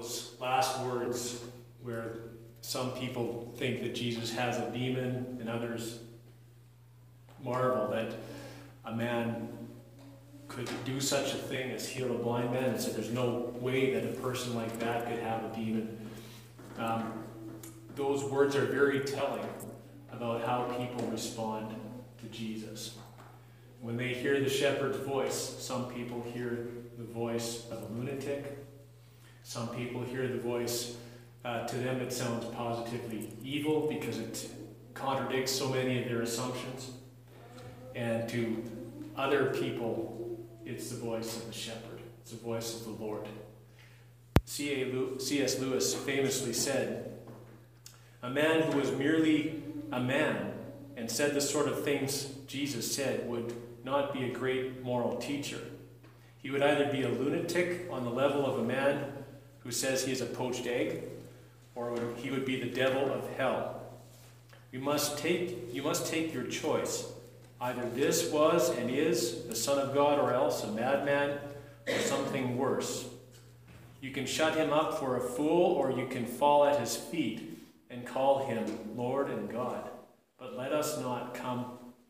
those last words where some people think that Jesus has a demon and others marvel that a man could do such a thing as heal a blind man and said there's no way that a person like that could have a demon. Um, those words are very telling about how people respond to Jesus. When they hear the shepherd's voice, some people hear the voice of a lunatic. Some people hear the voice, uh, to them it sounds positively evil because it contradicts so many of their assumptions. And to other people, it's the voice of the shepherd, it's the voice of the Lord. C.S. Lewis famously said, A man who was merely a man and said the sort of things Jesus said would not be a great moral teacher. He would either be a lunatic on the level of a man who says he is a poached egg, or he would be the devil of hell. You must take, you must take your choice. Either this was and is the Son of God, or else a madman, or something worse. You can shut him up for a fool, or you can fall at his feet and call him Lord and God. But let us not come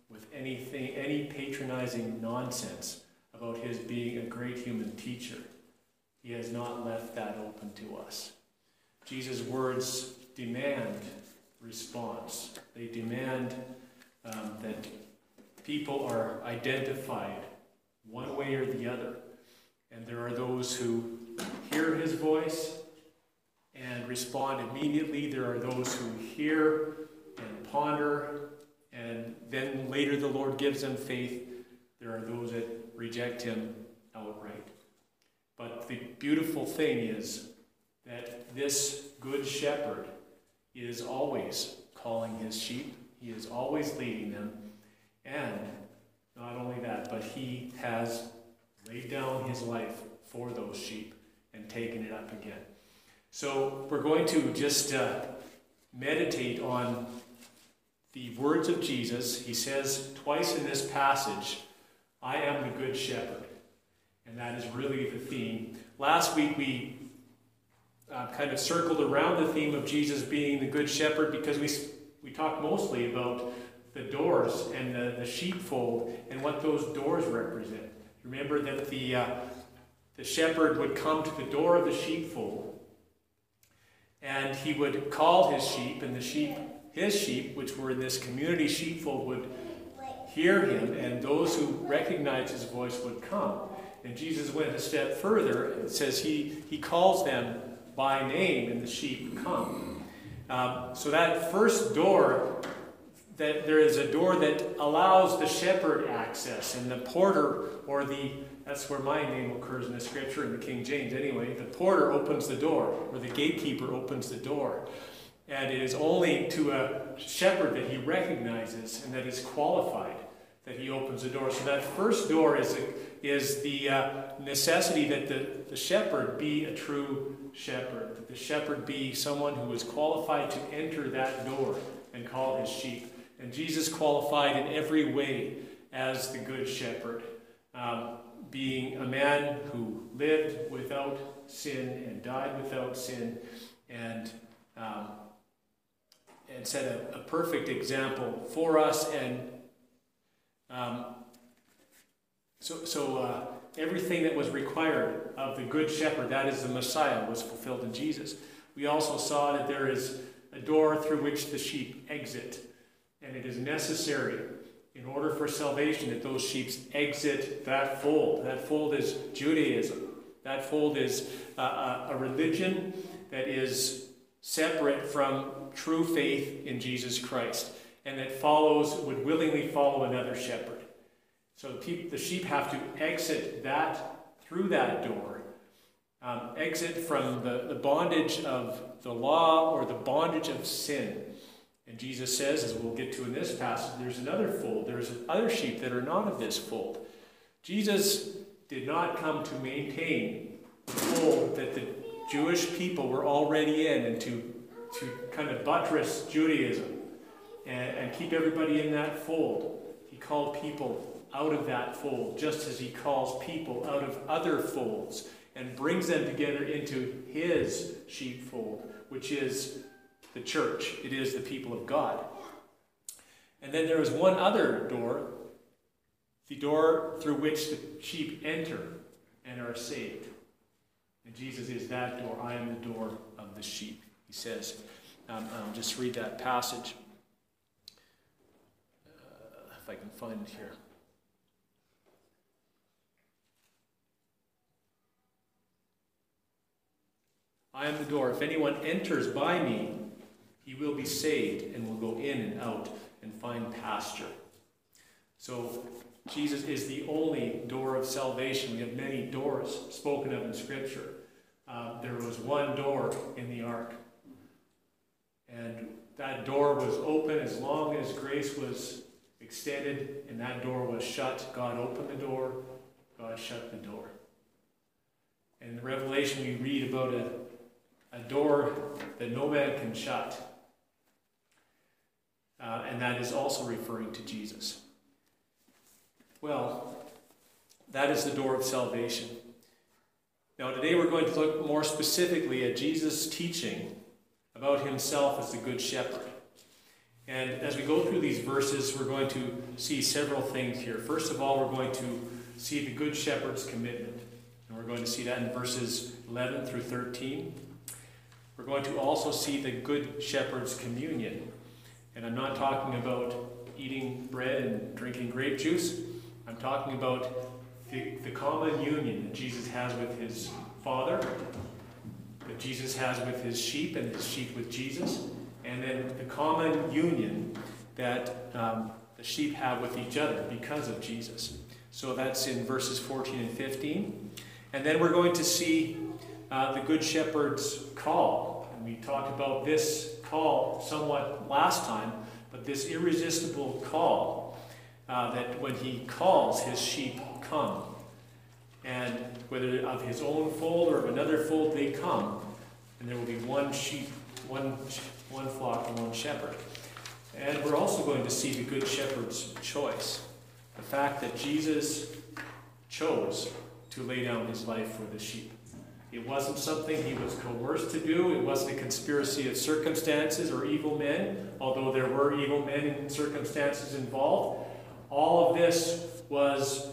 with anything, any patronizing nonsense about his being a great human teacher. He has not left that open to us. Jesus' words demand response. They demand um, that people are identified one way or the other. And there are those who hear his voice and respond immediately. There are those who hear and ponder, and then later the Lord gives them faith. There are those that reject him outright. But the beautiful thing is that this good shepherd is always calling his sheep, he is always leading them. And not only that, but he has laid down his life for those sheep and taken it up again. So we're going to just uh, meditate on the words of Jesus. He says twice in this passage, I am the good shepherd. And that is really the theme. Last week we uh, kind of circled around the theme of Jesus being the good shepherd because we, we talked mostly about the doors and the, the sheepfold and what those doors represent. Remember that the, uh, the shepherd would come to the door of the sheepfold and he would call his sheep, and the sheep, his sheep, which were in this community sheepfold, would hear him, and those who recognized his voice would come. And Jesus went a step further and says he, he calls them by name, and the sheep come. Um, so that first door, that there is a door that allows the shepherd access, and the porter or the that's where my name occurs in the scripture in the King James anyway. The porter opens the door, or the gatekeeper opens the door. And it is only to a shepherd that he recognizes and that is qualified that he opens the door. So that first door is, a, is the uh, necessity that the, the shepherd be a true shepherd, that the shepherd be someone who is qualified to enter that door and call his sheep. And Jesus qualified in every way as the good shepherd, um, being a man who lived without sin and died without sin and um, and set a, a, perfect example for us and um, so, so uh, everything that was required of the Good Shepherd, that is the Messiah, was fulfilled in Jesus. We also saw that there is a door through which the sheep exit, and it is necessary in order for salvation that those sheep exit that fold. That fold is Judaism. That fold is a, a, a religion that is separate from true faith in Jesus Christ and that follows, would willingly follow another shepherd. So the sheep have to exit that through that door, um, exit from the, the bondage of the law or the bondage of sin. And Jesus says, as we'll get to in this passage, there's another fold. There's other sheep that are not of this fold. Jesus did not come to maintain the fold that the Jewish people were already in and to, to kind of buttress Judaism and, and keep everybody in that fold. He called people out of that fold, just as he calls people out of other folds. and brings them together into his sheepfold, which is the church. It is the people of God. And then there is one other door, the door through which the sheep enter and are saved. And Jesus is that door. I am the door of the sheep, he says. Um, I'll just read that passage. Uh, if I can find it here. I am the door. If anyone enters by me, he will be saved and will go in and out and find pasture. So, Jesus is the only door of salvation. We have many doors spoken of in Scripture. Uh, there was one door in the ark, and that door was open as long as grace was extended, and that door was shut. God opened the door, God shut the door. In the Revelation, we read about a, a door that no man can shut. Uh, and that is also referring to Jesus. Well, that is the door of salvation. Now, today we're going to look more specifically at Jesus' teaching about himself as the Good Shepherd. And as we go through these verses, we're going to see several things here. First of all, we're going to see the Good Shepherd's commitment. And we're going to see that in verses 11 through 13. We're going to also see the Good Shepherd's communion. And I'm not talking about eating bread and drinking grape juice. I'm talking about the, the common union that Jesus has with his Father, that Jesus has with his sheep and his sheep with Jesus, and then the common union that um, the sheep have with each other because of Jesus. So that's in verses 14 and 15. And then we're going to see uh, the Good Shepherd's call. And we talked about this call somewhat last time, but this irresistible call uh, that when he calls, his sheep come. And whether of his own fold or of another fold, they come. And there will be one sheep, one, one flock, and one shepherd. And we're also going to see the Good Shepherd's choice. The fact that Jesus chose to lay down his life for the sheep. It wasn't something he was coerced to do. It wasn't a conspiracy of circumstances or evil men, although there were evil men and circumstances involved. All of this was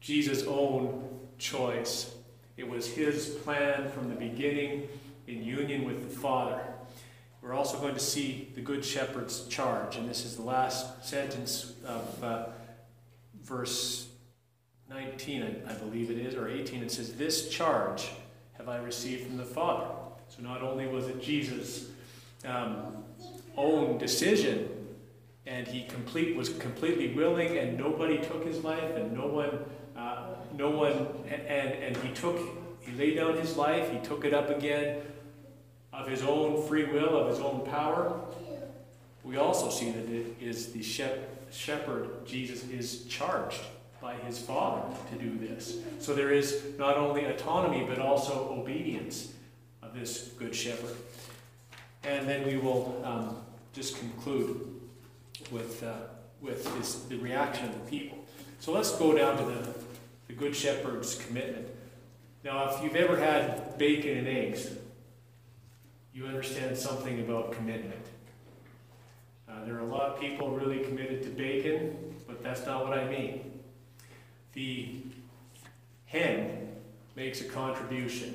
Jesus' own choice. It was his plan from the beginning in union with the Father. We're also going to see the Good Shepherd's charge, and this is the last sentence of uh, verse 19, I, believe it is, or 18, it says, This charge have I received from the Father. So not only was it Jesus' um, own decision, and he complete was completely willing, and nobody took his life, and no one, uh, no one, and and he took, he laid down his life, he took it up again of his own free will, of his own power. We also see that it is the shepherd Jesus is charged by his Father to do this. So there is not only autonomy, but also obedience of this Good Shepherd. And then we will um, just conclude with, uh, with the reaction of the people. So let's go down to the, the Good Shepherd's commitment. Now, if you've ever had bacon and eggs, you understand something about commitment. Uh, there are a lot of people really committed to bacon, but that's not what I mean the hen makes a contribution.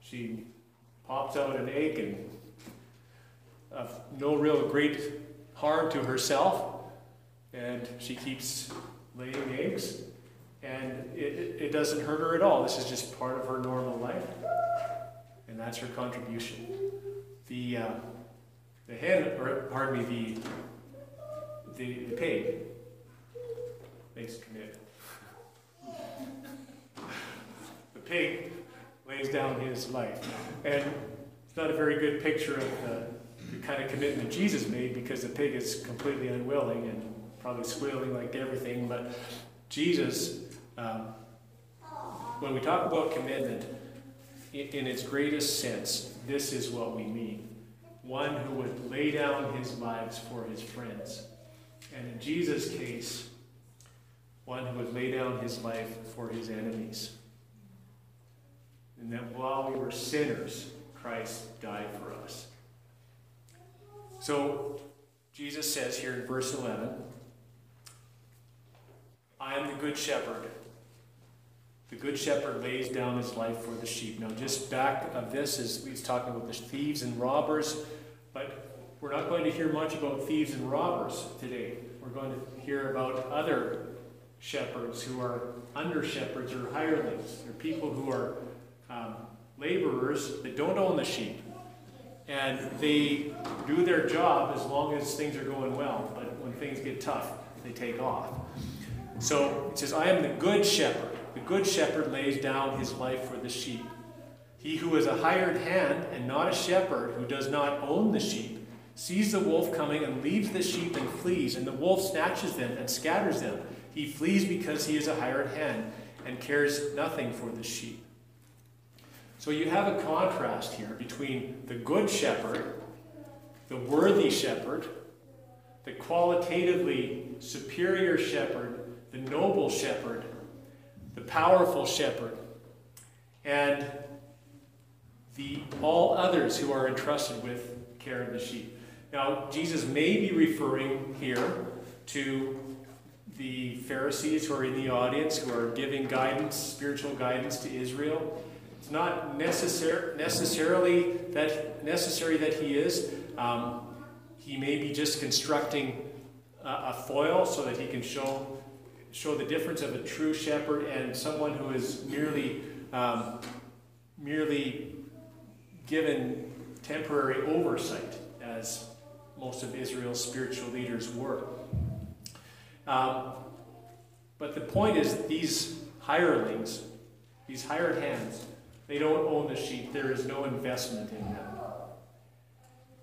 She pops out an egg and of no real great harm to herself, and she keeps laying eggs, and it, it doesn't hurt her at all. This is just part of her normal life, and that's her contribution. The uh, the hen, or pardon me, the the, the pig makes a commitment. the pig lays down his life. And it's not a very good picture of the, the kind of commitment Jesus made because the pig is completely unwilling and probably squealing like everything. But Jesus, um, when we talk about commitment, in, in its greatest sense, this is what we mean. One who would lay down his lives for his friends. And in Jesus' case, one who would lay down his life for his enemies. And that while we were sinners, Christ died for us. So, Jesus says here in verse 11, I am the good shepherd. The good shepherd lays down his life for the sheep. Now, just back of this is he's talking about the thieves and robbers, but we're not going to hear much about thieves and robbers today. We're going to hear about other shepherds who are under shepherds or hirelings. They're people who are um, laborers that don't own the sheep. And they do their job as long as things are going well. But when things get tough, they take off. So it says, I am the good shepherd. The good shepherd lays down his life for the sheep. He who is a hired hand and not a shepherd, who does not own the sheep, sees the wolf coming and leaves the sheep and flees, and the wolf snatches them and scatters them. He flees because he is a hired hand and cares nothing for the sheep. So you have a contrast here between the good shepherd, the worthy shepherd, the qualitatively superior shepherd, the noble shepherd, the powerful shepherd, and the all others who are entrusted with care of the sheep. Now, Jesus may be referring here to the Pharisees who are in the audience who are giving guidance, spiritual guidance to Israel. It's not necessar- necessarily that necessary that he is. Um, he may be just constructing a, a foil so that he can show show the difference of a true shepherd and someone who is merely um, merely given temporary oversight, as most of Israel's spiritual leaders were. Um, but the point is, these hirelings, these hired hands, they don't own the sheep. There is no investment in them.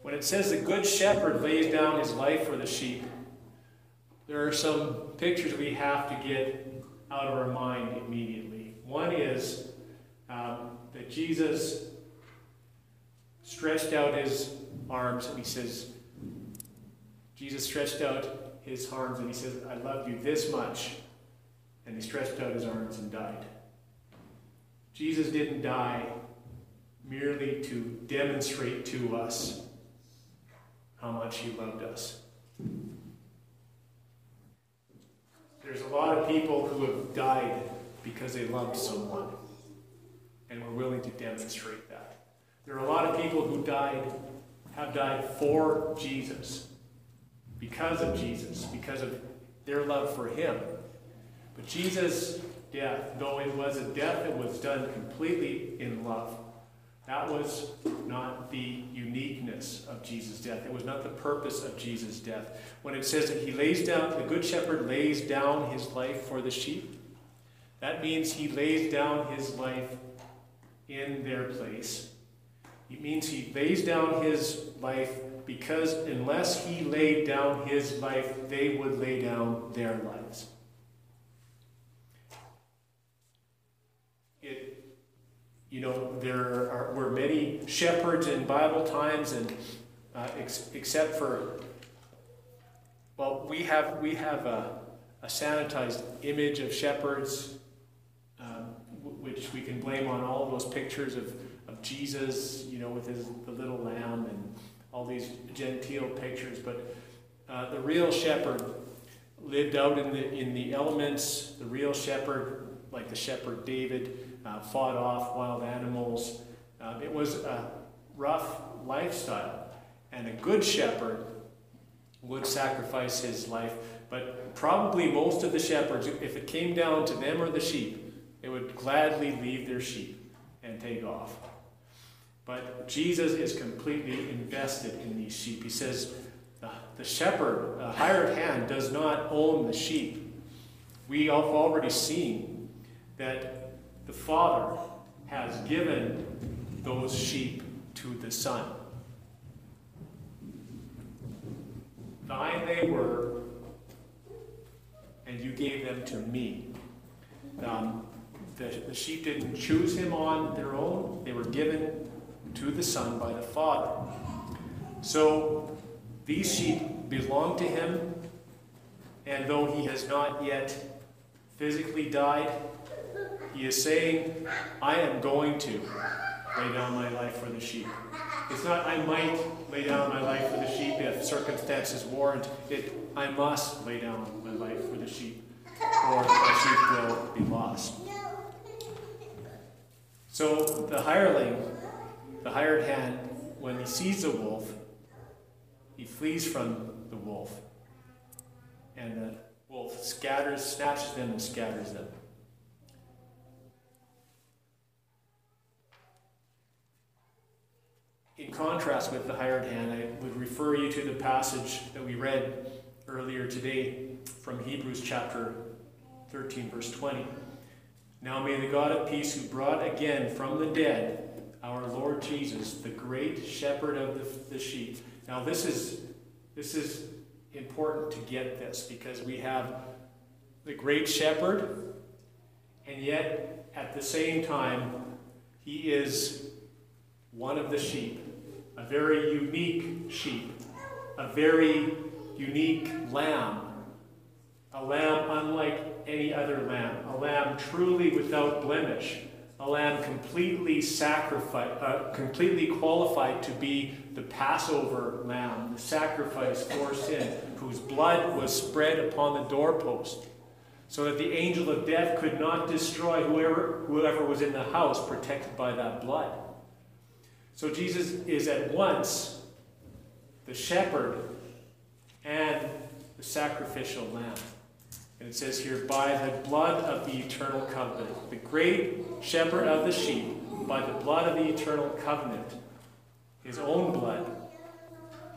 When it says the good shepherd lays down his life for the sheep, there are some pictures we have to get out of our mind immediately. One is um, that Jesus stretched out his arms and he says, Jesus stretched out his arms and he says, I love you this much. And he stretched out his arms and died. Jesus didn't die merely to demonstrate to us how much he loved us. There's a lot of people who have died because they loved someone and were willing to demonstrate that. There are a lot of people who died, have died for Jesus, because of Jesus, because of their love for him. But Jesus' death, though it was a death that was done completely in love, that was not the uniqueness of Jesus' death. It was not the purpose of Jesus' death. When it says that he lays down, the good shepherd lays down his life for the sheep, that means he lays down his life in their place. It means he lays down his life because unless he laid down his life, they would lay down their lives. It, you know, there are, were many shepherds in Bible times, and uh, ex- except for, well, we have we have a, a sanitized image of shepherds, um, which we can blame on all those pictures of, of Jesus, you know, with his the little lamb and all these genteel pictures, but uh, the real shepherd lived out in the in the elements. The real shepherd, like the shepherd David, uh, fought off wild animals. Uh, it was a rough lifestyle, and a good shepherd would sacrifice his life. But probably most of the shepherds, if it came down to them or the sheep, they would gladly leave their sheep and take off. But Jesus is completely invested in these sheep. He says, the shepherd, the hired hand, does not own the sheep. We have already seen that the Father has given those sheep to the Son. Thine they were, and you gave them to me. Um, the, the sheep didn't choose him on their own, they were given to the Son by the Father. So these sheep belong to him, and though he has not yet physically died, he is saying, I am going to lay down my life for the sheep. It's not, I might lay down my life for the sheep if circumstances warrant it. I must lay down my life for the sheep, or the sheep will be lost. So the hireling, the hired hand, when he sees the wolf, he flees from the wolf. And the wolf scatters, snatches them, and scatters them. In contrast with the hired hand, I would refer you to the passage that we read earlier today from Hebrews chapter 13, verse 20. Now may the God of peace, who brought again from the dead our Lord Jesus, the great shepherd of the, the sheep. Now this is this is important to get this because we have the great shepherd, and yet at the same time, he is one of the sheep, a very unique sheep, a very unique lamb, a lamb unlike any other lamb, a lamb truly without blemish, a lamb completely sacrificed, uh, completely qualified to be the Passover lamb, the sacrifice for sin, whose blood was spread upon the doorpost, so that the angel of death could not destroy whoever, whoever was in the house protected by that blood. So Jesus is at once the shepherd and the sacrificial lamb. And it says here, by the blood of the eternal covenant. The great shepherd of the sheep, by the blood of the eternal covenant, his own blood,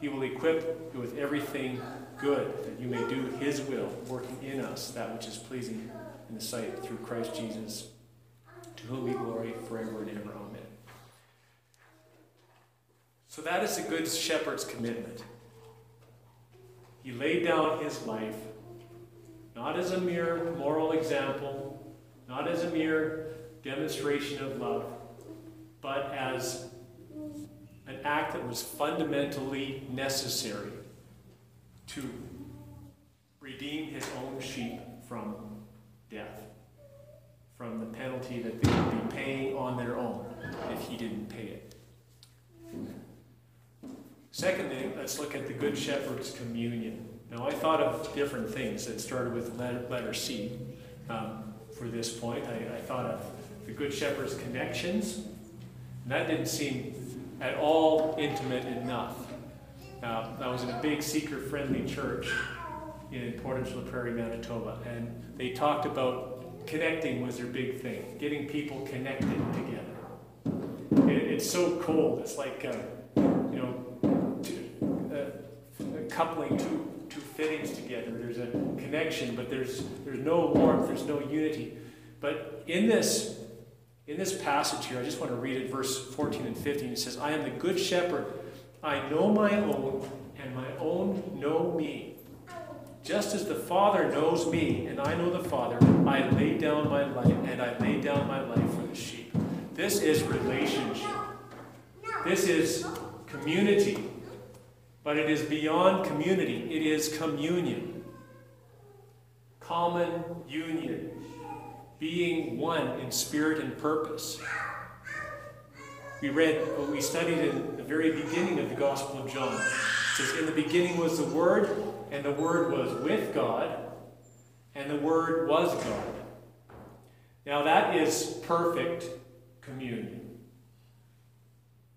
he will equip you with everything good, that you may do his will, working in us that which is pleasing in the sight through Christ Jesus, to whom be glory forever and ever. Amen. So that is the good shepherd's commitment. He laid down his life not as a mere moral example, not as a mere demonstration of love, but as an act that was fundamentally necessary to redeem his own sheep from death, from the penalty that they would be paying on their own if he didn't pay it. Secondly, let's look at the Good Shepherd's communion. Now, I thought of different things that started with letter C um, for this point. I, I, thought of the Good Shepherd's connections, and that didn't seem at all intimate enough. Uh, I was in a big seeker friendly church in Portage la Prairie, Manitoba, and they talked about connecting was their big thing, getting people connected together. It, it's so cold. It's like, uh, you know, uh, coupling two fittings together. There's a connection, but there's there's no warmth, there's no unity. But in this in this passage here, I just want to read it, verse 14 and 15. It says, I am the good shepherd. I know my own, and my own know me. Just as the Father knows me, and I know the Father, I lay down my life, and I lay down my life for the sheep. This is relationship. This is community. But it is beyond community, it is communion. Common union. Being one in spirit and purpose. We read, we studied in the very beginning of the Gospel of John. It says, In the beginning was the Word, and the Word was with God, and the Word was God. Now that is perfect communion.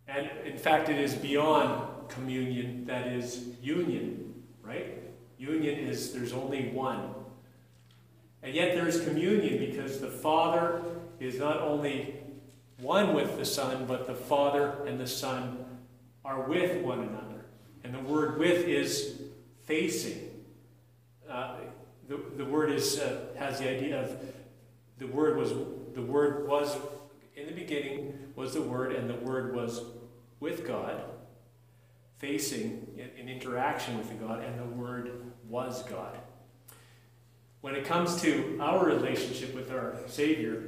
And in fact, it is beyond communion that is union, right? Union is there's only one. And yet there is communion because the Father is not only one with the Son, but the Father and the Son are with one another. And the word with is facing. Uh, the, the word is, uh, has the idea of the word was the word was in the beginning was the word and the word was with God facing in interaction with the God, and the Word was God. When it comes to our relationship with our Savior,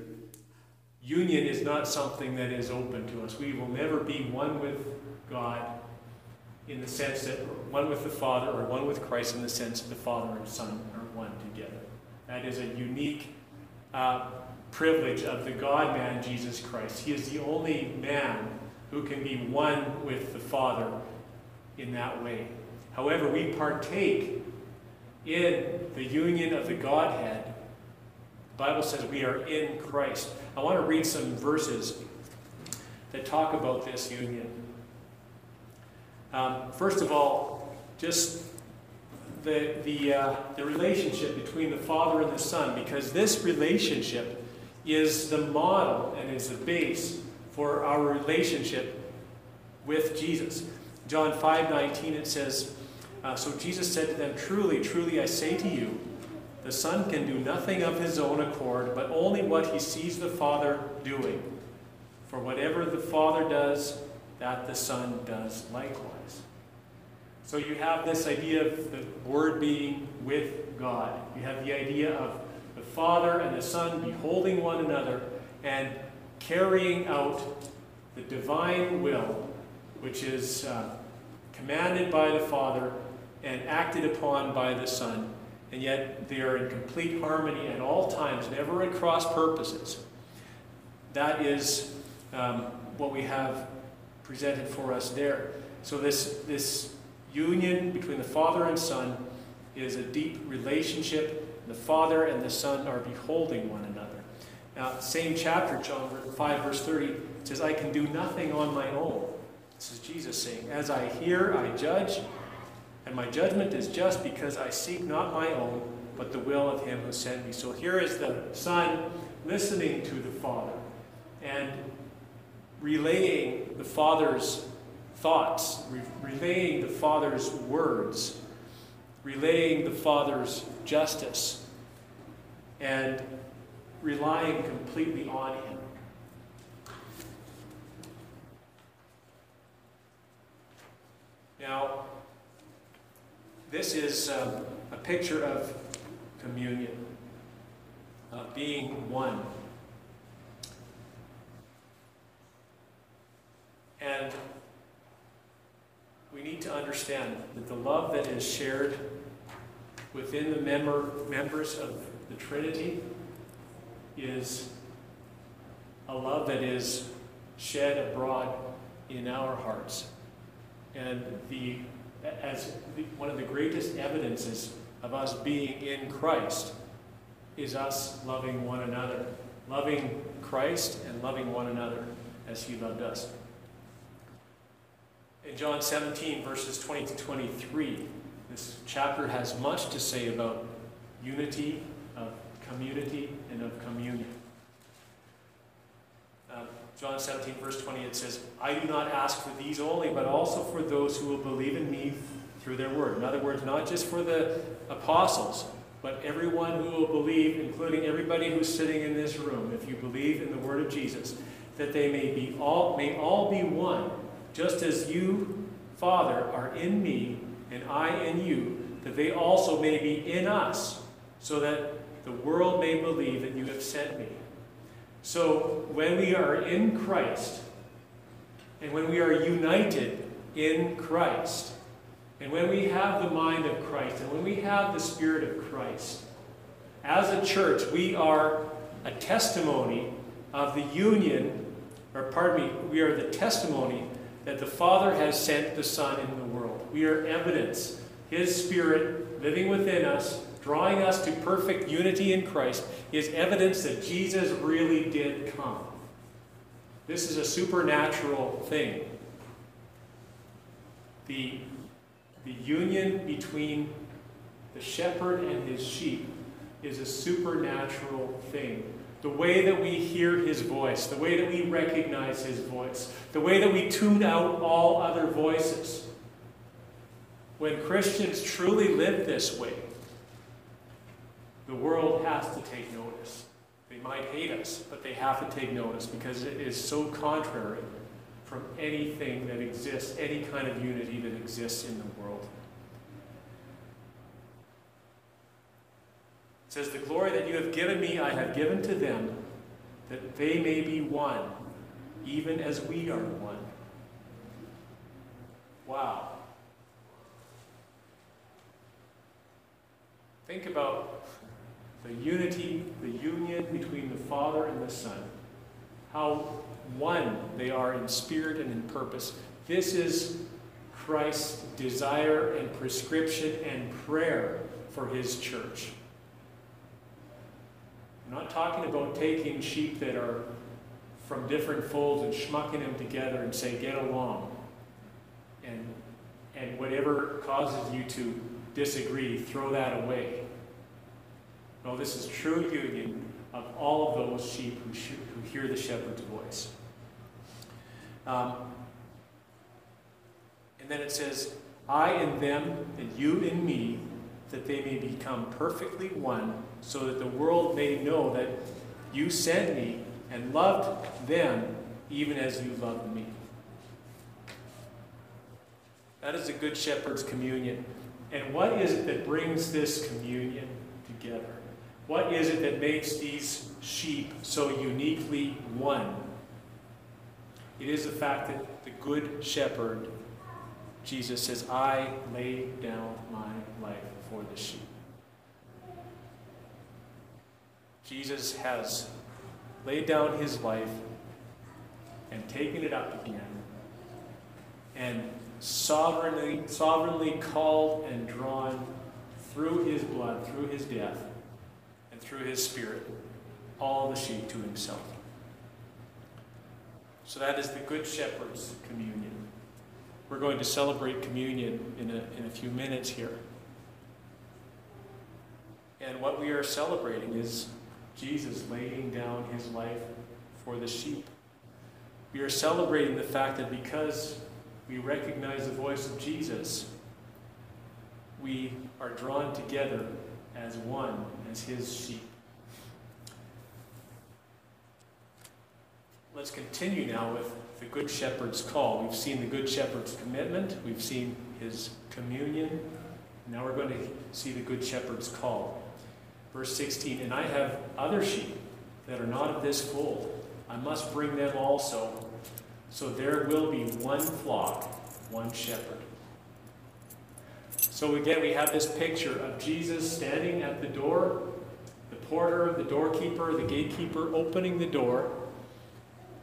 union is not something that is open to us. We will never be one with God in the sense that one with the Father or one with Christ in the sense that the Father and Son are one together. That is a unique uh, privilege of the God man, Jesus Christ. He is the only man who can be one with the Father in that way. However, we partake in the union of the Godhead. The Bible says we are in Christ. I want to read some verses that talk about this union. Um, first of all, just the, the, uh, the relationship between the Father and the Son, because this relationship is the model and is the base for our relationship with Jesus. John 5 19, it says, uh, So Jesus said to them, Truly, truly, I say to you, the Son can do nothing of his own accord, but only what he sees the Father doing. For whatever the Father does, that the Son does likewise. So you have this idea of the Word being with God. You have the idea of the Father and the Son beholding one another and carrying out the divine will, which is uh, commanded by the Father and acted upon by the Son. And yet they are in complete harmony at all times, never at cross purposes. That is um, what we have presented for us there. So this, this union between the Father and Son is a deep relationship. The Father and the Son are beholding one another. Now, same chapter, John 5, verse 30, says, I can do nothing on my own. This is Jesus saying, As I hear, I judge, and my judgment is just because I seek not my own, but the will of him who sent me. So here is the Son listening to the Father and relaying the Father's thoughts, re- relaying the Father's words, relaying the Father's justice, and relying completely on Him. Now, this is um, a picture of communion, uh, being one. And we need to understand that the love that is shared within the member, members of the Trinity is a love that is shed abroad in our hearts. And the, as the, one of the greatest evidences of us being in Christ is us loving one another, loving Christ and loving one another as He loved us. In John 17, verses 20 to 23, this chapter has much to say about unity, of community, and of communion. John 17, verse 20, it says, I do not ask for these only, but also for those who will believe in me through their word. In other words, not just for the apostles, but everyone who will believe, including everybody who's sitting in this room, if you believe in the word of Jesus, that they may be all may all be one just as you, Father, are in me and I in you, that they also may be in us, so that the world may believe that you have sent me. So when we are in Christ, and when we are united in Christ, and when we have the mind of Christ, and when we have the Spirit of Christ, as a church, we are a testimony of the union, or pardon me, we are the testimony that the Father has sent the Son into the world. We are evidence. His Spirit living within us, drawing us to perfect unity in Christ, is evidence that Jesus really did come. This is a supernatural thing. The, the union between the shepherd and his sheep is a supernatural thing the way that we hear his voice, the way that we recognize his voice, the way that we tune out all other voices. When Christians truly live this way, the world has to take notice. They might hate us, but they have to take notice because it is so contrary from anything that exists, any kind of unity that exists in the world. It says, The glory that you have given me, I have given to them, that they may be one, even as we are one. Wow. Think about the unity, the union between the Father and the Son, how one they are in spirit and in purpose. This is Christ's desire and prescription and prayer for his church. I'm not talking about taking sheep that are from different folds and schmucking them together and say, get along. And, and whatever causes you to disagree, throw that away. No, this is true union of all of those sheep who, sh- who hear the shepherd's voice. Um, and then it says, I in them, and you in me, that they may become perfectly one, so that the world may know that you sent me and loved them even as you loved me. That is a good shepherd's communion. And what is it that brings this communion together? What is it that makes these sheep so uniquely one? It is the fact that the good shepherd, Jesus says, I lay down my life for the sheep. Jesus has laid down his life and taken it up again and sovereignly, sovereignly called and drawn through his blood, through his death, through his spirit, all the sheep to himself. So that is the Good Shepherd's communion. We're going to celebrate communion in a, in a few minutes here. And what we are celebrating is Jesus laying down his life for the sheep. We are celebrating the fact that because we recognize the voice of Jesus, we are drawn together as one, as his sheep. Let's continue now with the Good Shepherd's call. We've seen the Good Shepherd's commitment, we've seen his communion. Now we're going to see the Good Shepherd's call. Verse 16 And I have other sheep that are not of this fold. I must bring them also. So there will be one flock, one shepherd. So again, we have this picture of Jesus standing at the door, the porter, the doorkeeper, the gatekeeper opening the door,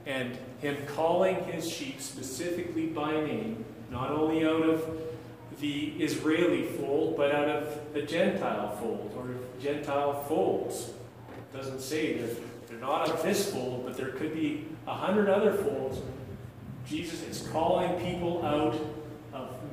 and him calling his sheep specifically by name, not only out of the Israeli fold, but out of the Gentile fold or Gentile folds. It doesn't say that they're not of this fold, but there could be a hundred other folds. Jesus is calling people out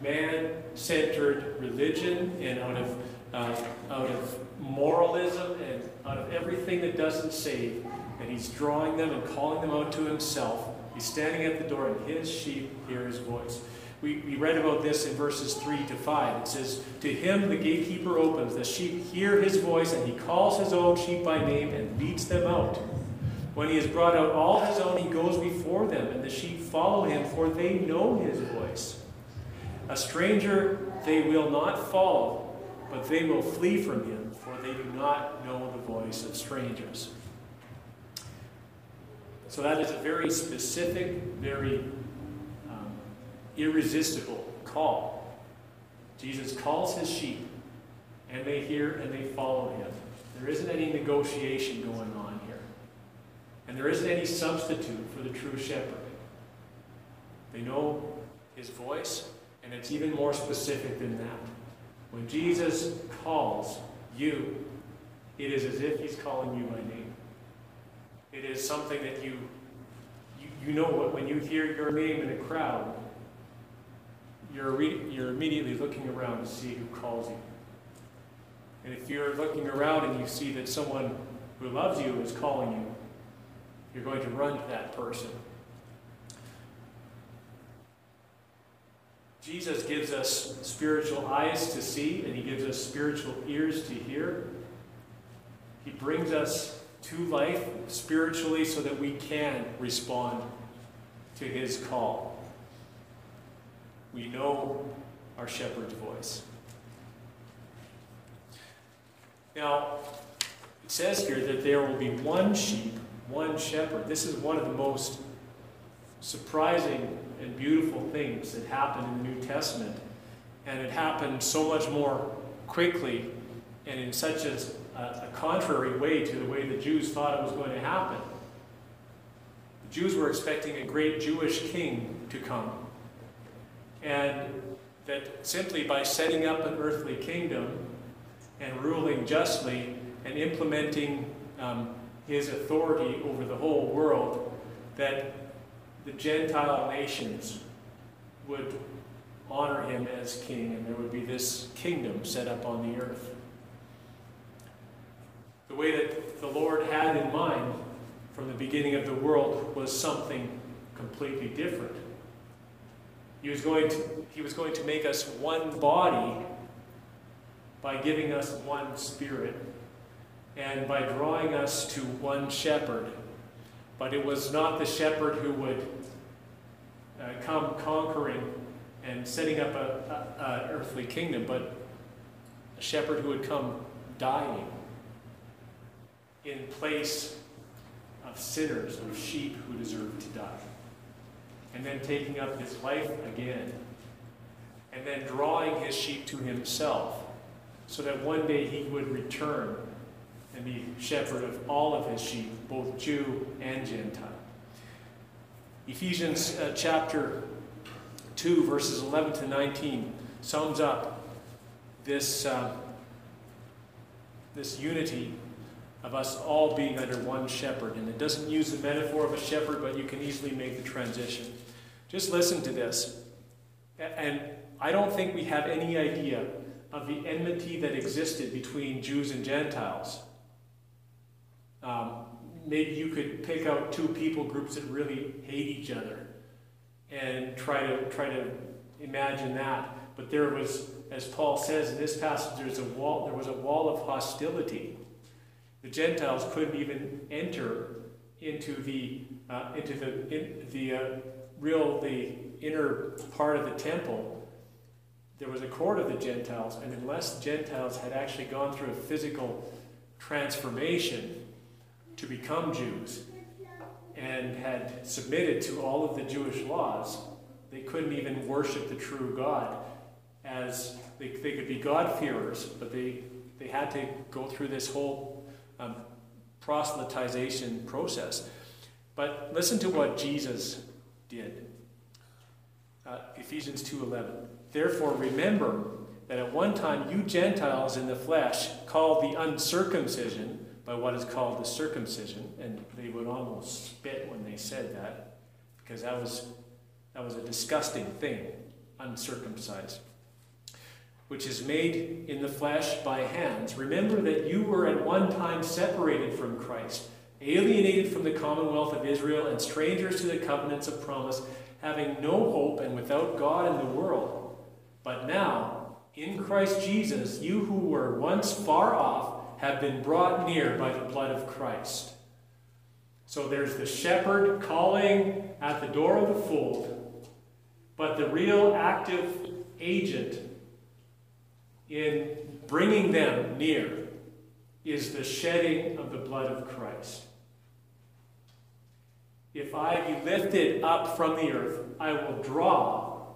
man-centered religion and out of uh, out of moralism and out of everything that doesn't save, and he's drawing them and calling them out to himself. He's standing at the door, and his sheep hear his voice. We, we read about this in verses 3 to 5. It says, To him the gatekeeper opens, the sheep hear his voice, and he calls his own sheep by name and leads them out. When he has brought out all his own, he goes before them, and the sheep follow him, for they know his voice. A stranger they will not follow, but they will flee from him, for they do not know the voice of strangers. So that is a very specific, very um, irresistible call. Jesus calls his sheep, and they hear and they follow him. There isn't any negotiation going on here. And there isn't any substitute for the true shepherd. They know his voice, and it's even more specific than that. When Jesus calls you, it is as if he's calling you by name. It is something that you, you, you know what, when you hear your name in a crowd, you're, you're immediately looking around to see who calls you. And if you're looking around and you see that someone who loves you is calling you, you're going to run to that person. Jesus gives us spiritual eyes to see, and He gives us spiritual ears to hear. He brings us to life spiritually so that we can respond to His call we know our shepherd's voice. Now, it says here that there will be one sheep, one shepherd. This is one of the most surprising and beautiful things that happen in the New Testament. And it happened so much more quickly and in such a a, a contrary way to the way the Jews thought it was going to happen. The Jews were expecting a great Jewish king to come. And that simply by setting up an earthly kingdom and ruling justly and implementing um, his authority over the whole world, that the Gentile nations would honor him as king, and there would be this kingdom set up on the earth. The way that the Lord had in mind from the beginning of the world was something completely different. He was going to, he was going to make us one body by giving us one spirit and by drawing us to one shepherd. But it was not the shepherd who would uh, come conquering and setting up an earthly kingdom, but a shepherd who would come dying in place of sinners, of sheep who deserve to die. And then taking up his life again. And then drawing his sheep to himself so that one day he would return and be shepherd of all of his sheep, both Jew and Gentile. Ephesians uh, chapter 2, verses 11 to 19, sums up this, uh, this unity of us all being under one shepherd. And it doesn't use the metaphor of a shepherd, but you can easily make the transition. Just listen to this. And I don't think we have any idea of the enmity that existed between Jews and Gentiles. Um, maybe you could pick out two people groups that really hate each other and try to try to imagine that. But there was, as Paul says in this passage, there's a wall. There was a wall of hostility. The Gentiles couldn't even enter into the uh, into the in, the uh, real the inner part of the temple. There was a court of the Gentiles, and unless the Gentiles had actually gone through a physical transformation to become Jews, and had submitted to all of the Jewish laws, they couldn't even worship the true God as they, they could be God-fearers, but they, they had to go through this whole um, proselytization process. But listen to what Jesus did. Uh, Ephesians 2.11 Therefore remember that at one time you Gentiles in the flesh, called the uncircumcision, by what is called the circumcision, and they would almost spit when they said that, because that was that was a disgusting thing, uncircumcised, which is made in the flesh by hands. Remember that you were at one time separated from Christ, alienated from the commonwealth of Israel, and strangers to the covenants of promise, having no hope and without God in the world. But now, in Christ Jesus, you who were once far off have been brought near by the blood of Christ. So there's the shepherd calling at the door of the fold, but the real active agent in bringing them near is the shedding of the blood of Christ. If I be lifted up from the earth, I will draw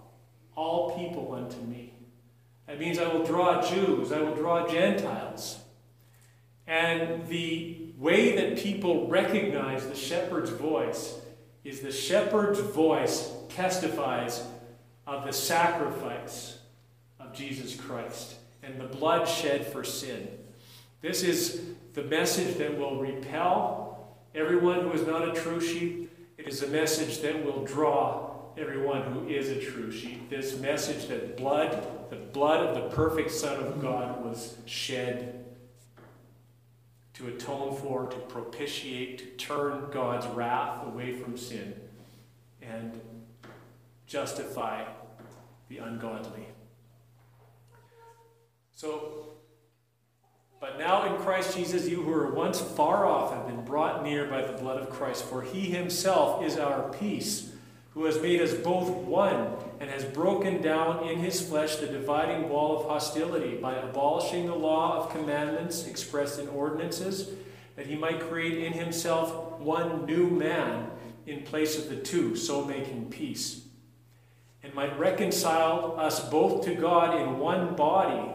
all people unto me. That means I will draw Jews, I will draw Gentiles. And the way that people recognize the shepherd's voice is the shepherd's voice testifies of the sacrifice of Jesus Christ and the blood shed for sin. This is the message that will repel everyone who is not a true sheep. It is a message that will draw everyone who is a true sheep. This message that blood, the blood of the perfect Son of God, was shed to atone for, to propitiate, to turn God's wrath away from sin and justify the ungodly. So, but now in Christ Jesus, you who were once far off have been brought near by the blood of Christ, for he himself is our peace who has made us both one and has broken down in his flesh the dividing wall of hostility by abolishing the law of commandments expressed in ordinances, that he might create in himself one new man in place of the two, so making peace, and might reconcile us both to God in one body.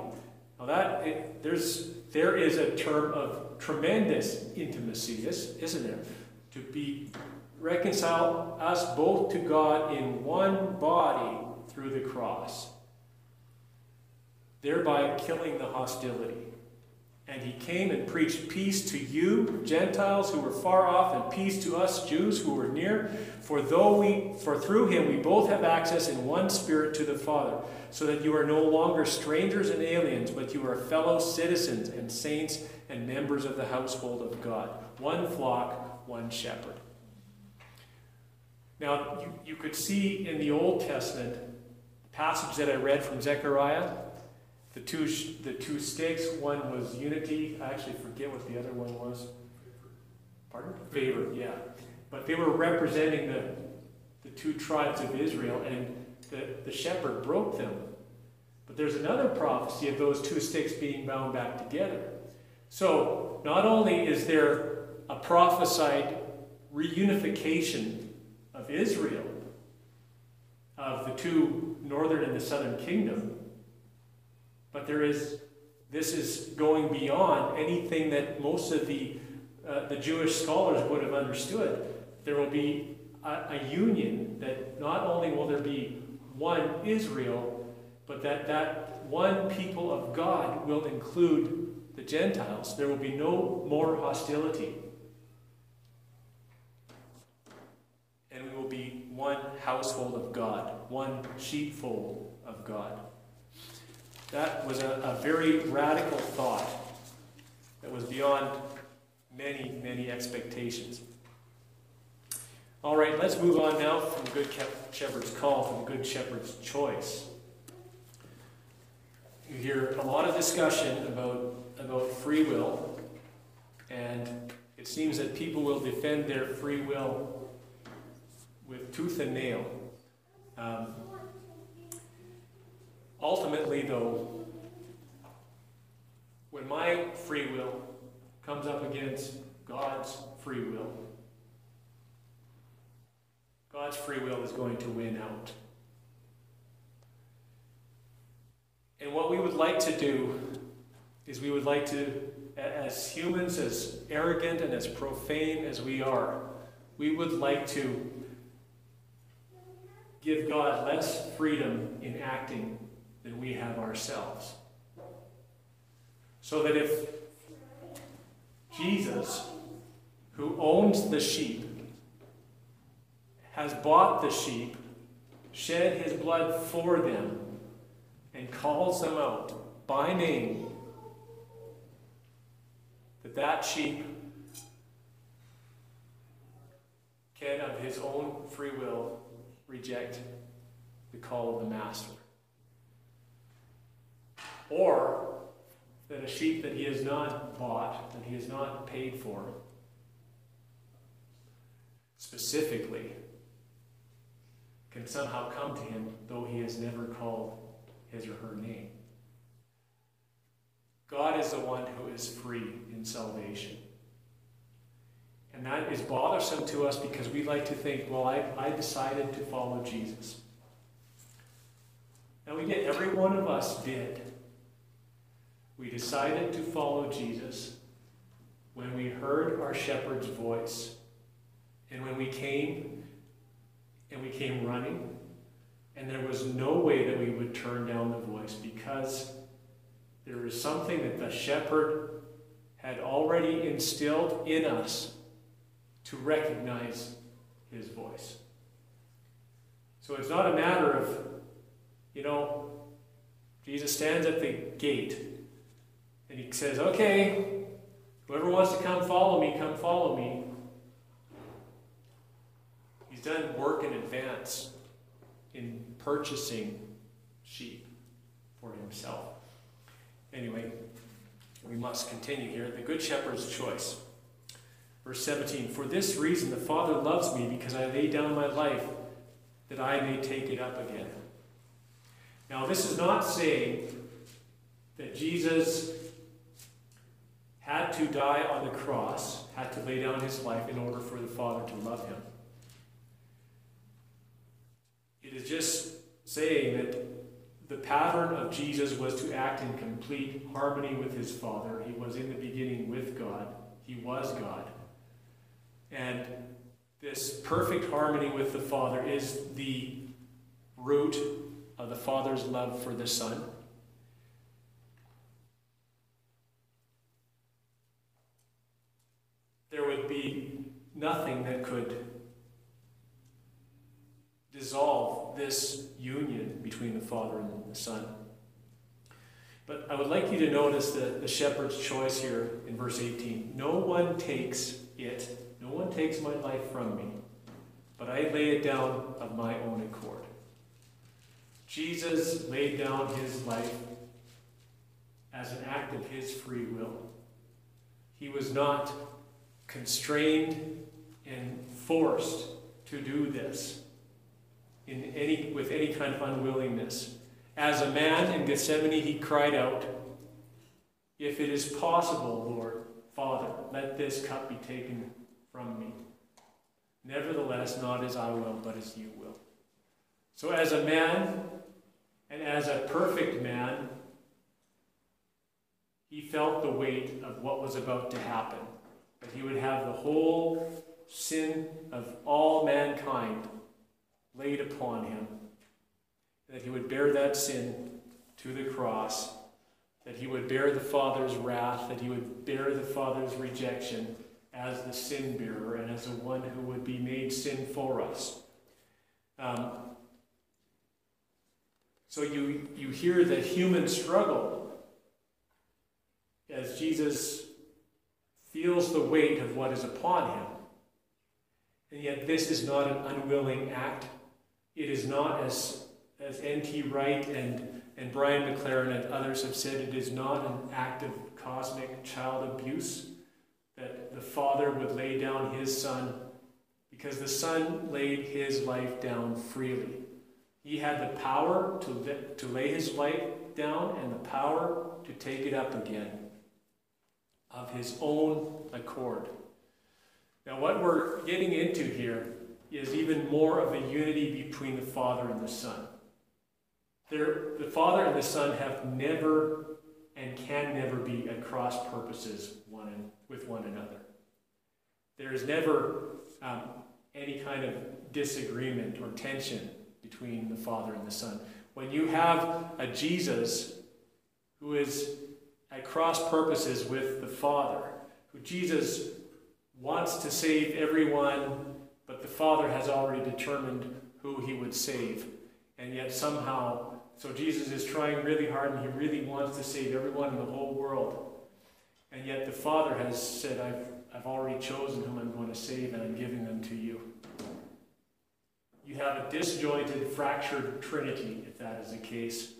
Now that it, there's there is a term of tremendous intimacy, isn't there? To be reconcile us both to God in one body through the cross, thereby killing the hostility. And he came and preached peace to you, Gentiles who were far off, and peace to us, Jews who were near. For though we for through him we both have access in one spirit to the Father, so that you are no longer strangers and aliens, but you are fellow citizens and saints and members of the household of God. One flock, one shepherd. Now, you, you could see in the Old Testament passage that I read from Zechariah, the two, the two stakes, one was unity. I actually forget what the other one was. Pardon? Favor, yeah. But they were representing the, the two tribes of Israel, and the, the shepherd broke them. But there's another prophecy of those two sticks being bound back together. So, not only is there a prophesied reunification of Israel, of the two northern and the southern kingdom. But there is, this is going beyond anything that most of the, uh, the Jewish scholars would have understood. There will be a, a union that not only will there be one Israel, but that that one people of God will include the Gentiles. There will be no more hostility. One household of God, one sheepfold of God. That was a, a very radical thought that was beyond many, many expectations. All right, let's move on now from Good Shepherd's call the Good Shepherd's choice. You hear a lot of discussion about, about free will, and it seems that people will defend their free will with tooth and nail. Um, ultimately, though, when my free will comes up against God's free will, God's free will is going to win out. And what we would like to do is we would like to, as humans, as arrogant and as profane as we are, we would like to give God less freedom in acting than we have ourselves. So that if Jesus, who owns the sheep, has bought the sheep, shed his blood for them, and calls them out by name, that that sheep can, of his own free will, reject the call of the master. Or that a sheep that he has not bought, that he has not paid for, specifically, can somehow come to him though he has never called his or her name. God is the one who is free in salvation. And that is bothersome to us because we like to think, well, I, I decided to follow Jesus. And we did, every one of us did. We decided to follow Jesus when we heard our shepherd's voice. And when we came, and we came running, and there was no way that we would turn down the voice because there was something that the shepherd had already instilled in us to recognize his voice. So it's not a matter of, you know, Jesus stands at the gate and he says, okay, whoever wants to come follow me, come follow me. He's done work in advance in purchasing sheep for himself. Anyway, we must continue here. The Good Shepherd's choice. Verse 17 For this reason the Father loves me, because I lay down my life that I may take it up again. Now, this is not saying that Jesus had to die on the cross, had to lay down his life in order for the Father to love him. It is just saying that the pattern of Jesus was to act in complete harmony with his Father. He was in the beginning with God, he was God. And this perfect harmony with the Father is the root of the Father's love for the Son. There would be nothing that could dissolve this union between the Father and the Son. But I would like you to notice the, the shepherd's choice here in verse 18. No one takes it, no one takes my life from me, but I lay it down of my own accord. Jesus laid down his life as an act of his free will. He was not constrained and forced to do this in any, with any kind of unwillingness. As a man in Gethsemane, he cried out, If it is possible, Lord, Father, let this cup be taken from me. Nevertheless, not as I will, but as you will. So, as a man and as a perfect man, he felt the weight of what was about to happen. That he would have the whole sin of all mankind laid upon him, that he would bear that sin to the cross, that he would bear the Father's wrath, that he would bear the Father's rejection as the sin bearer and as the one who would be made sin for us. Um, so you, you hear the human struggle as Jesus feels the weight of what is upon him. And yet, this is not an unwilling act it is not, as, as N.T. Wright and, and Brian McLaren and others have said, it is not an act of cosmic child abuse father would lay down his son because the son laid his life down freely. He had the power to, to lay his life down and the power to take it up again of his own accord. Now, what we're getting into here is even more of a unity between the Father and the Son. They're, the Father and the Son have never and can never be at cross purposes one with one another. There is never um, any kind of disagreement or tension between the Father and the Son. When you have a Jesus who is at cross purposes with the Father, who Jesus wants to save everyone but the Father has already determined who he would save. And yet somehow, so Jesus is trying really hard and he really wants to save everyone in the whole world. And yet the Father has said, I've, I've already chosen whom I'm going to save and I'm giving them to you. You have a disjointed, fractured Trinity, if that is the case.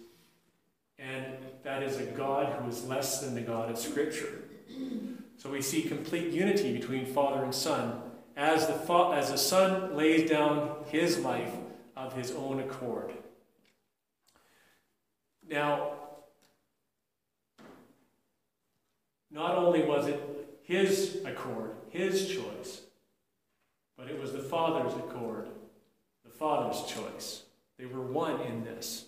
And that is a God who is less than the God of Scripture. So we see complete unity between Father and Son as the, fa- as the Son lays down his life of his own accord. Now, not only was it his accord, his choice, but it was the Father's accord, the Father's choice. They were one in this.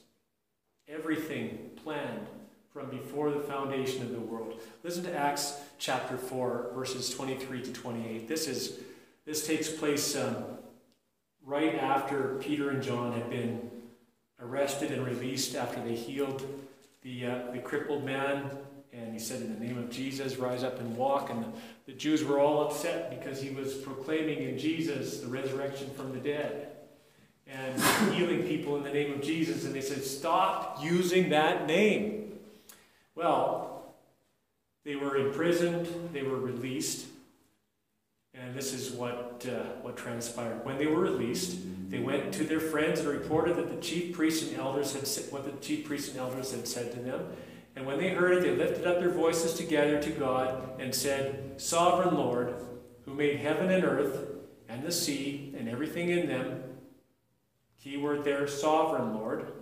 Everything planned from before the foundation of the world. Listen to Acts chapter 4, verses 23 to 28. This is this takes place um, right after Peter and John had been arrested and released after they healed the, uh, the crippled man. And he said, In the name of Jesus, rise up and walk. And the, the Jews were all upset because he was proclaiming in Jesus the resurrection from the dead and healing people in the name of Jesus. And they said, Stop using that name. Well, they were imprisoned, they were released. And this is what, uh, what transpired. When they were released, they went to their friends and reported that the chief priests and elders had said, what the chief priests and elders had said to them. And when they heard it, they lifted up their voices together to God and said, Sovereign Lord, who made heaven and earth and the sea and everything in them, keyword there, sovereign Lord.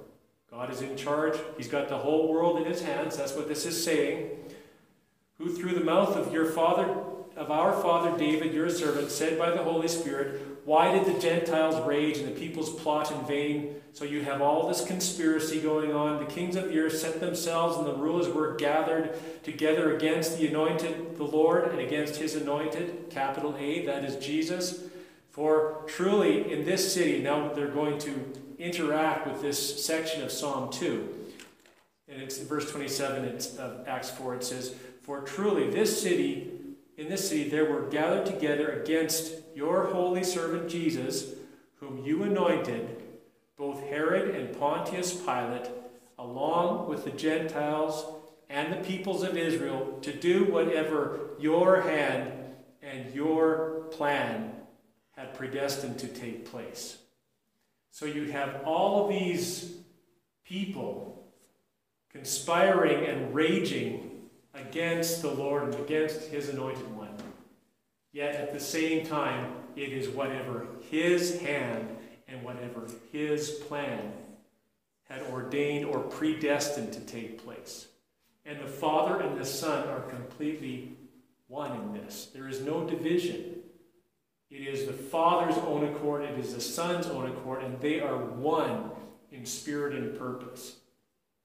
God is in charge. He's got the whole world in his hands. That's what this is saying. Who through the mouth of your father of our father David, your servant, said by the Holy Spirit, Why did the Gentiles rage and the peoples plot in vain? So you have all this conspiracy going on. The kings of the earth set themselves, and the rulers were gathered together against the anointed, the Lord, and against his anointed, capital A, that is Jesus. For truly in this city, now they're going to interact with this section of Psalm 2. And it's verse 27 it's, of Acts 4, it says, For truly this city, in this city, there were gathered together against your holy servant Jesus, whom you anointed both Herod and Pontius Pilate, along with the Gentiles and the peoples of Israel, to do whatever your hand and your plan had predestined to take place. So you have all of these people conspiring and raging against the Lord and against his anointed one. Yet at the same time, it is whatever his hand and whatever his plan had ordained or predestined to take place. And the Father and the Son are completely one in this. There is no division. It is the Father's own accord, it is the Son's own accord, and they are one in spirit and purpose.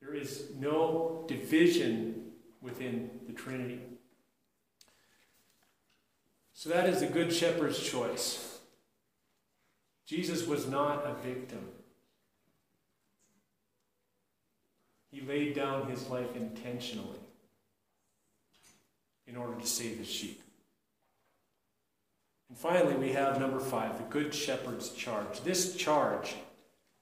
There is no division within the Trinity. So that is the Good Shepherd's choice. Jesus was not a victim. He laid down his life intentionally in order to save his sheep. And finally, we have number five, the Good Shepherd's charge. This charge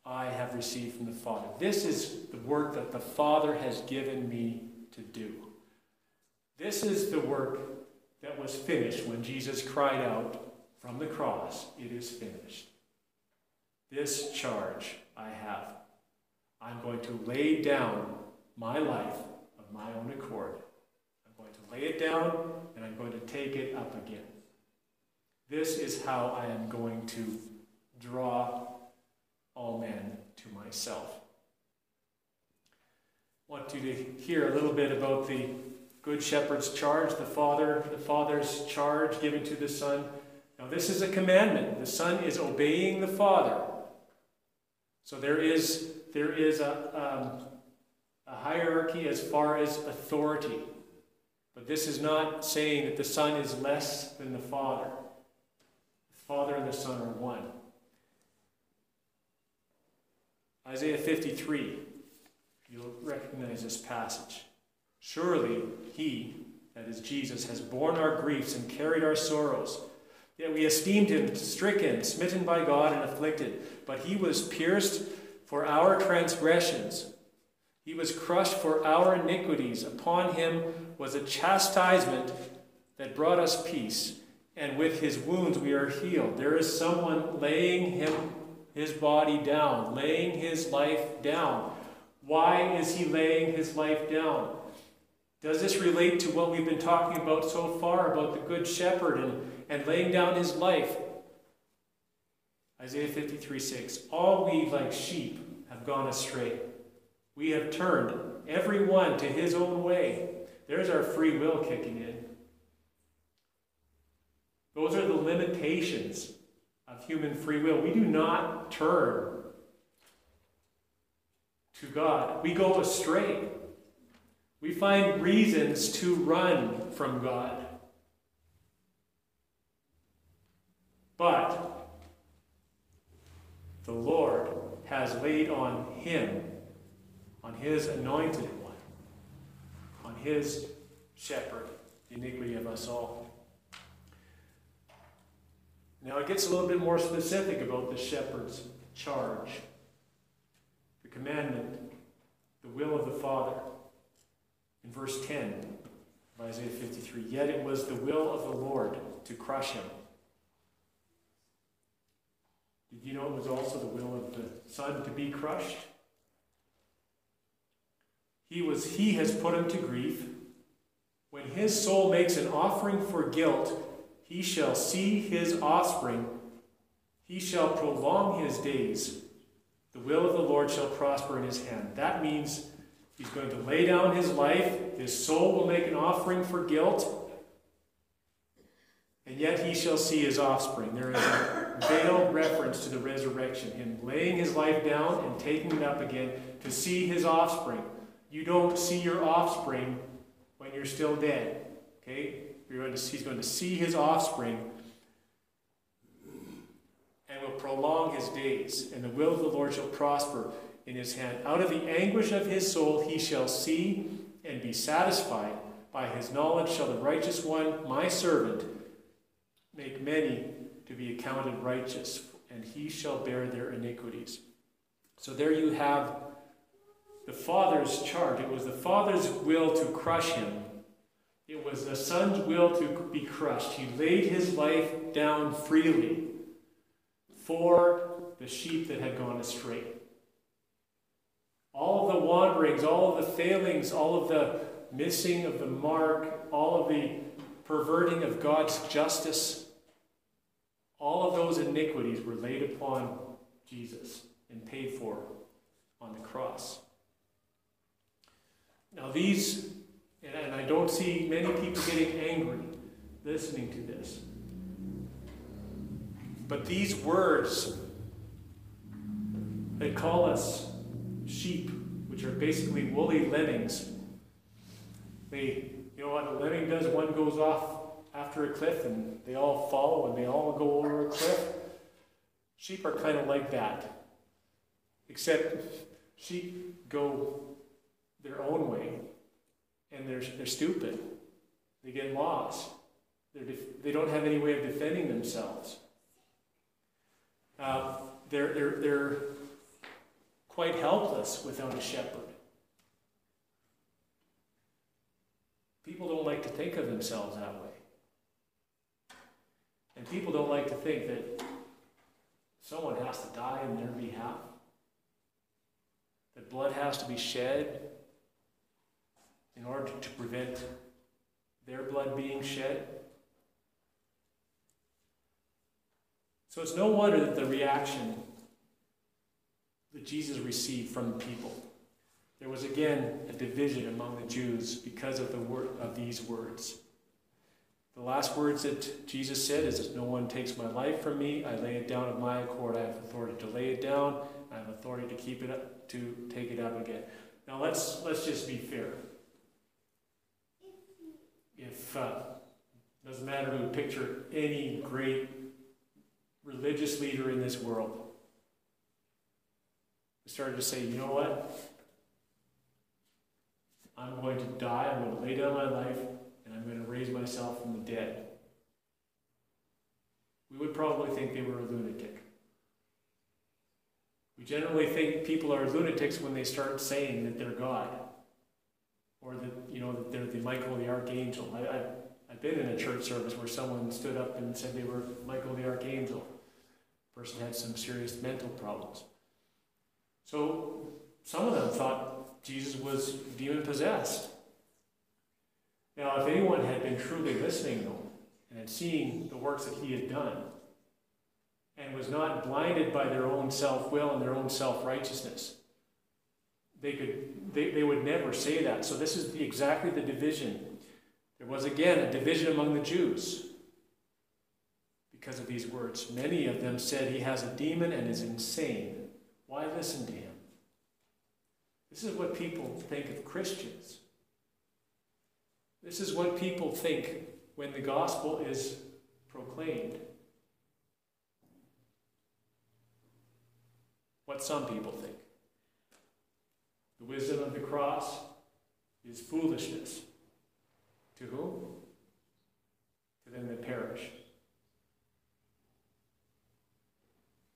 I have received from the Father. This is the work that the Father has given me to do. This is the work that was finished when Jesus cried out from the cross, It is finished. This charge I have. I'm going to lay down my life of my own accord. I'm going to lay it down and I'm going to take it up again. This is how I am going to draw all men to myself. I want you to hear a little bit about the Good Shepherd's charge, the Father, the Father's charge given to the Son. Now, this is a commandment. The Son is obeying the Father. So there is, there is a, um, a hierarchy as far as authority. But this is not saying that the Son is less than the Father. The Father and the Son are one. Isaiah 53, you'll recognize this passage. Surely he, that is Jesus, has borne our griefs and carried our sorrows. Yet we esteemed him stricken, smitten by God, and afflicted. But he was pierced for our transgressions, he was crushed for our iniquities. Upon him was a chastisement that brought us peace, and with his wounds we are healed. There is someone laying him his body down, laying his life down. Why is he laying his life down? Does this relate to what we've been talking about so far about the Good Shepherd and, and laying down his life? Isaiah 53 6. All we like sheep have gone astray. We have turned every one to his own way. There's our free will kicking in. Those are the limitations of human free will. We do not turn to God, we go astray. We find reasons to run from God. But the Lord has laid on him, on his anointed one, on his shepherd, the iniquity of us all. Now it gets a little bit more specific about the shepherd's charge, the commandment, the will of the Father. In verse 10 of Isaiah 53, yet it was the will of the Lord to crush him. Did you know it was also the will of the Son to be crushed? He was he has put him to grief. When his soul makes an offering for guilt, he shall see his offspring. He shall prolong his days. The will of the Lord shall prosper in his hand. That means he's going to lay down his life. His soul will make an offering for guilt. and yet he shall see his offspring. There is a veiled reference to the resurrection, him laying his life down and taking it up again to see his offspring. You don't see your offspring when you're still dead. Okay? Going to, he's going to see his offspring and will prolong his days, and the will of the Lord shall prosper in his hand. Out of the anguish of his soul he shall see and be satisfied. By his knowledge shall the righteous one, my servant, make many to be accounted righteous, and he shall bear their iniquities. So there you have the Father's charge. It was the Father's will to crush him. It was the Son's will to be crushed. He laid his life down freely for the sheep that had gone astray. All of the wanderings, all of the failings, all of the missing of the mark, all of the perverting of God's justice, all of those iniquities were laid upon Jesus and paid for on the cross. Now, these, and I don't see many people getting angry listening to this, but these words that call us sheep, which are basically woolly lemmings, they, you know what a lemming does? One goes off after a cliff and they all follow and they all go over a cliff. Sheep are kind of like that. Except sheep go their own way and they're, they're stupid. They get lost. They're def- they don't have any way of defending themselves. Uh, they're, they're, they're quite helpless without a shepherd. People don't like to think of themselves that way. And people don't like to think that someone has to die in their behalf, that blood has to be shed in order to prevent their blood being shed. So it's no wonder that the reaction that Jesus received from the people. There was again a division among the Jews because of the word of these words. The last words that Jesus said is, No one takes my life from me. I lay it down of my accord. I have authority to lay it down. I have authority to keep it up, to take it up again. Now let's let's just be fair. If uh, doesn't matter who picture any great religious leader in this world started to say, you know what? I'm going to die. I'm going to lay down my life and I'm going to raise myself from the dead. We would probably think they were a lunatic. We generally think people are lunatics when they start saying that they're God, or that you know that they're the Michael the Archangel. I, have I've been in a church service where someone stood up and said they were Michael the Archangel. The person had some serious mental problems. So some of them thought Jesus was demon possessed. Now, if anyone had been truly listening, though, and had seen the works that he had done, and was not blinded by their own self will and their own self righteousness, they, could, they, they would never say that. So, this is the, exactly the division. There was again a division among the Jews because of these words. Many of them said he has a demon and is insane. Why listen to him? This is what people think of Christians. This is what people think when the gospel is proclaimed. What some people think. The wisdom of the cross is foolishness. To whom? To them that perish.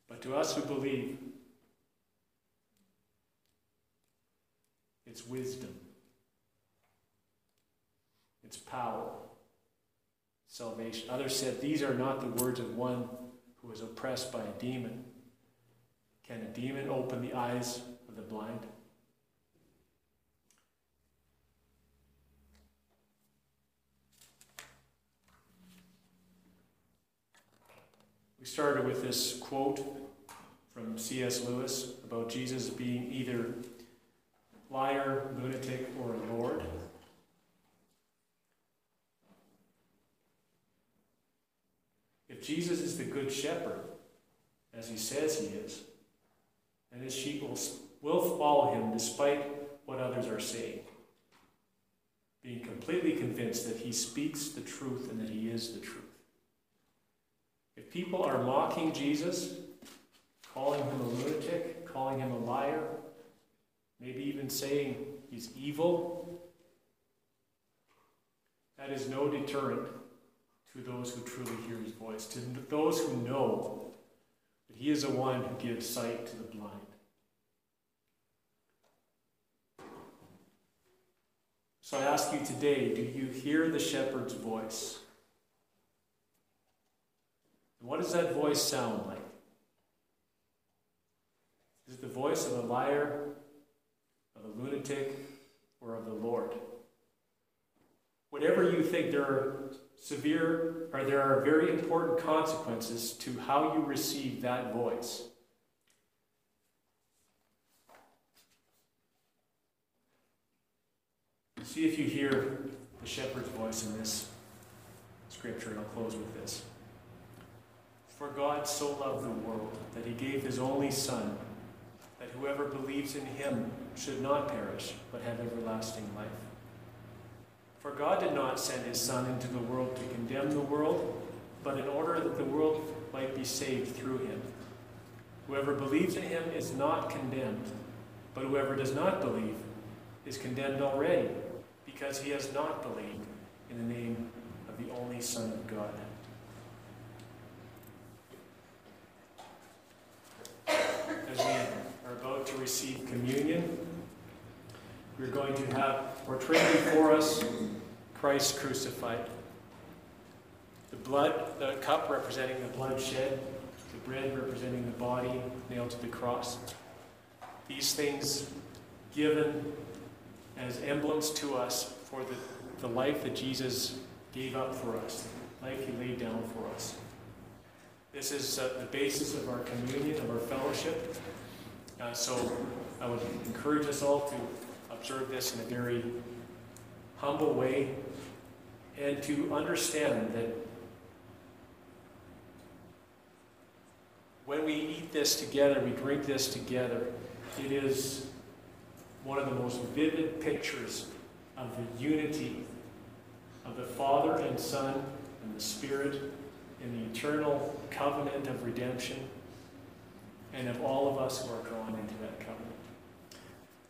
But to us who believe, it's wisdom. It's power, salvation. Others said, These are not the words of one who is oppressed by a demon. Can a demon open the eyes of the blind? We started with this quote from C.S. Lewis about Jesus being either liar, lunatic, or a lord. If Jesus is the good shepherd, as he says he is, and his sheep will, will follow him despite what others are saying, being completely convinced that he speaks the truth and that he is the truth. If people are mocking Jesus, calling him a lunatic, calling him a liar, maybe even saying he's evil, that is no deterrent to those who truly hear his voice, to those who know that he is the one who gives sight to the blind. So I ask you today do you hear the shepherd's voice? And what does that voice sound like? Is it the voice of a liar, of a lunatic, or of the Lord? Whatever you think, there are severe or there are very important consequences to how you receive that voice. See if you hear the shepherd's voice in this scripture, and I'll close with this. For God so loved the world that he gave his only Son, that whoever believes in him should not perish, but have everlasting life. For God did not send his Son into the world to condemn the world, but in order that the world might be saved through him. Whoever believes in him is not condemned, but whoever does not believe is condemned already, because he has not believed in the name of the only Son of God. As we are about to receive communion, we're going to have portrayed before us Christ crucified. The blood, the cup representing the blood shed, the bread representing the body nailed to the cross. These things given as emblems to us for the, the life that Jesus gave up for us, life he laid down for us. This is uh, the basis of our communion, of our fellowship. Uh, so I would encourage us all to observe this in a very humble way and to understand that when we eat this together, we drink this together, it is one of the most vivid pictures of the unity of the Father and Son and the Spirit in the eternal covenant of redemption and of all of us who are drawn into that covenant.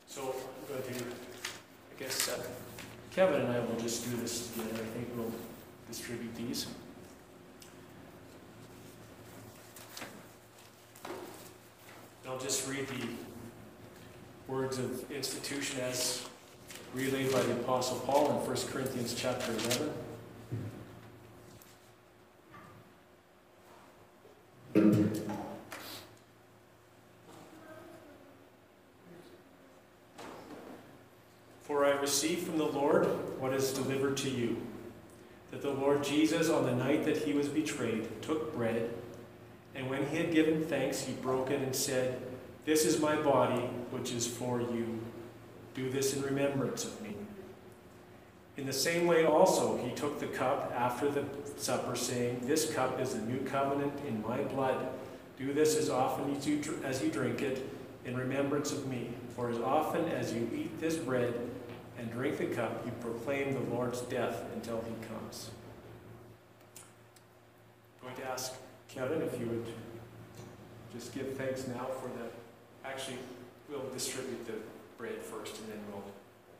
So I'm going to, I guess, uh, Kevin and I will just do this together. I think we'll distribute these. I'll just read the words of institution as relayed by the Apostle Paul in 1 Corinthians chapter 11. Received from the Lord what is delivered to you that the Lord Jesus, on the night that he was betrayed, took bread, and when he had given thanks, he broke it and said, This is my body, which is for you. Do this in remembrance of me. In the same way, also, he took the cup after the supper, saying, This cup is the new covenant in my blood. Do this as often as you, as you drink it in remembrance of me. For as often as you eat this bread and drink the cup, you proclaim the Lord's death until he comes. I'm going to ask Kevin if you would just give thanks now for the. Actually, we'll distribute the bread first and then we'll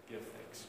give thanks.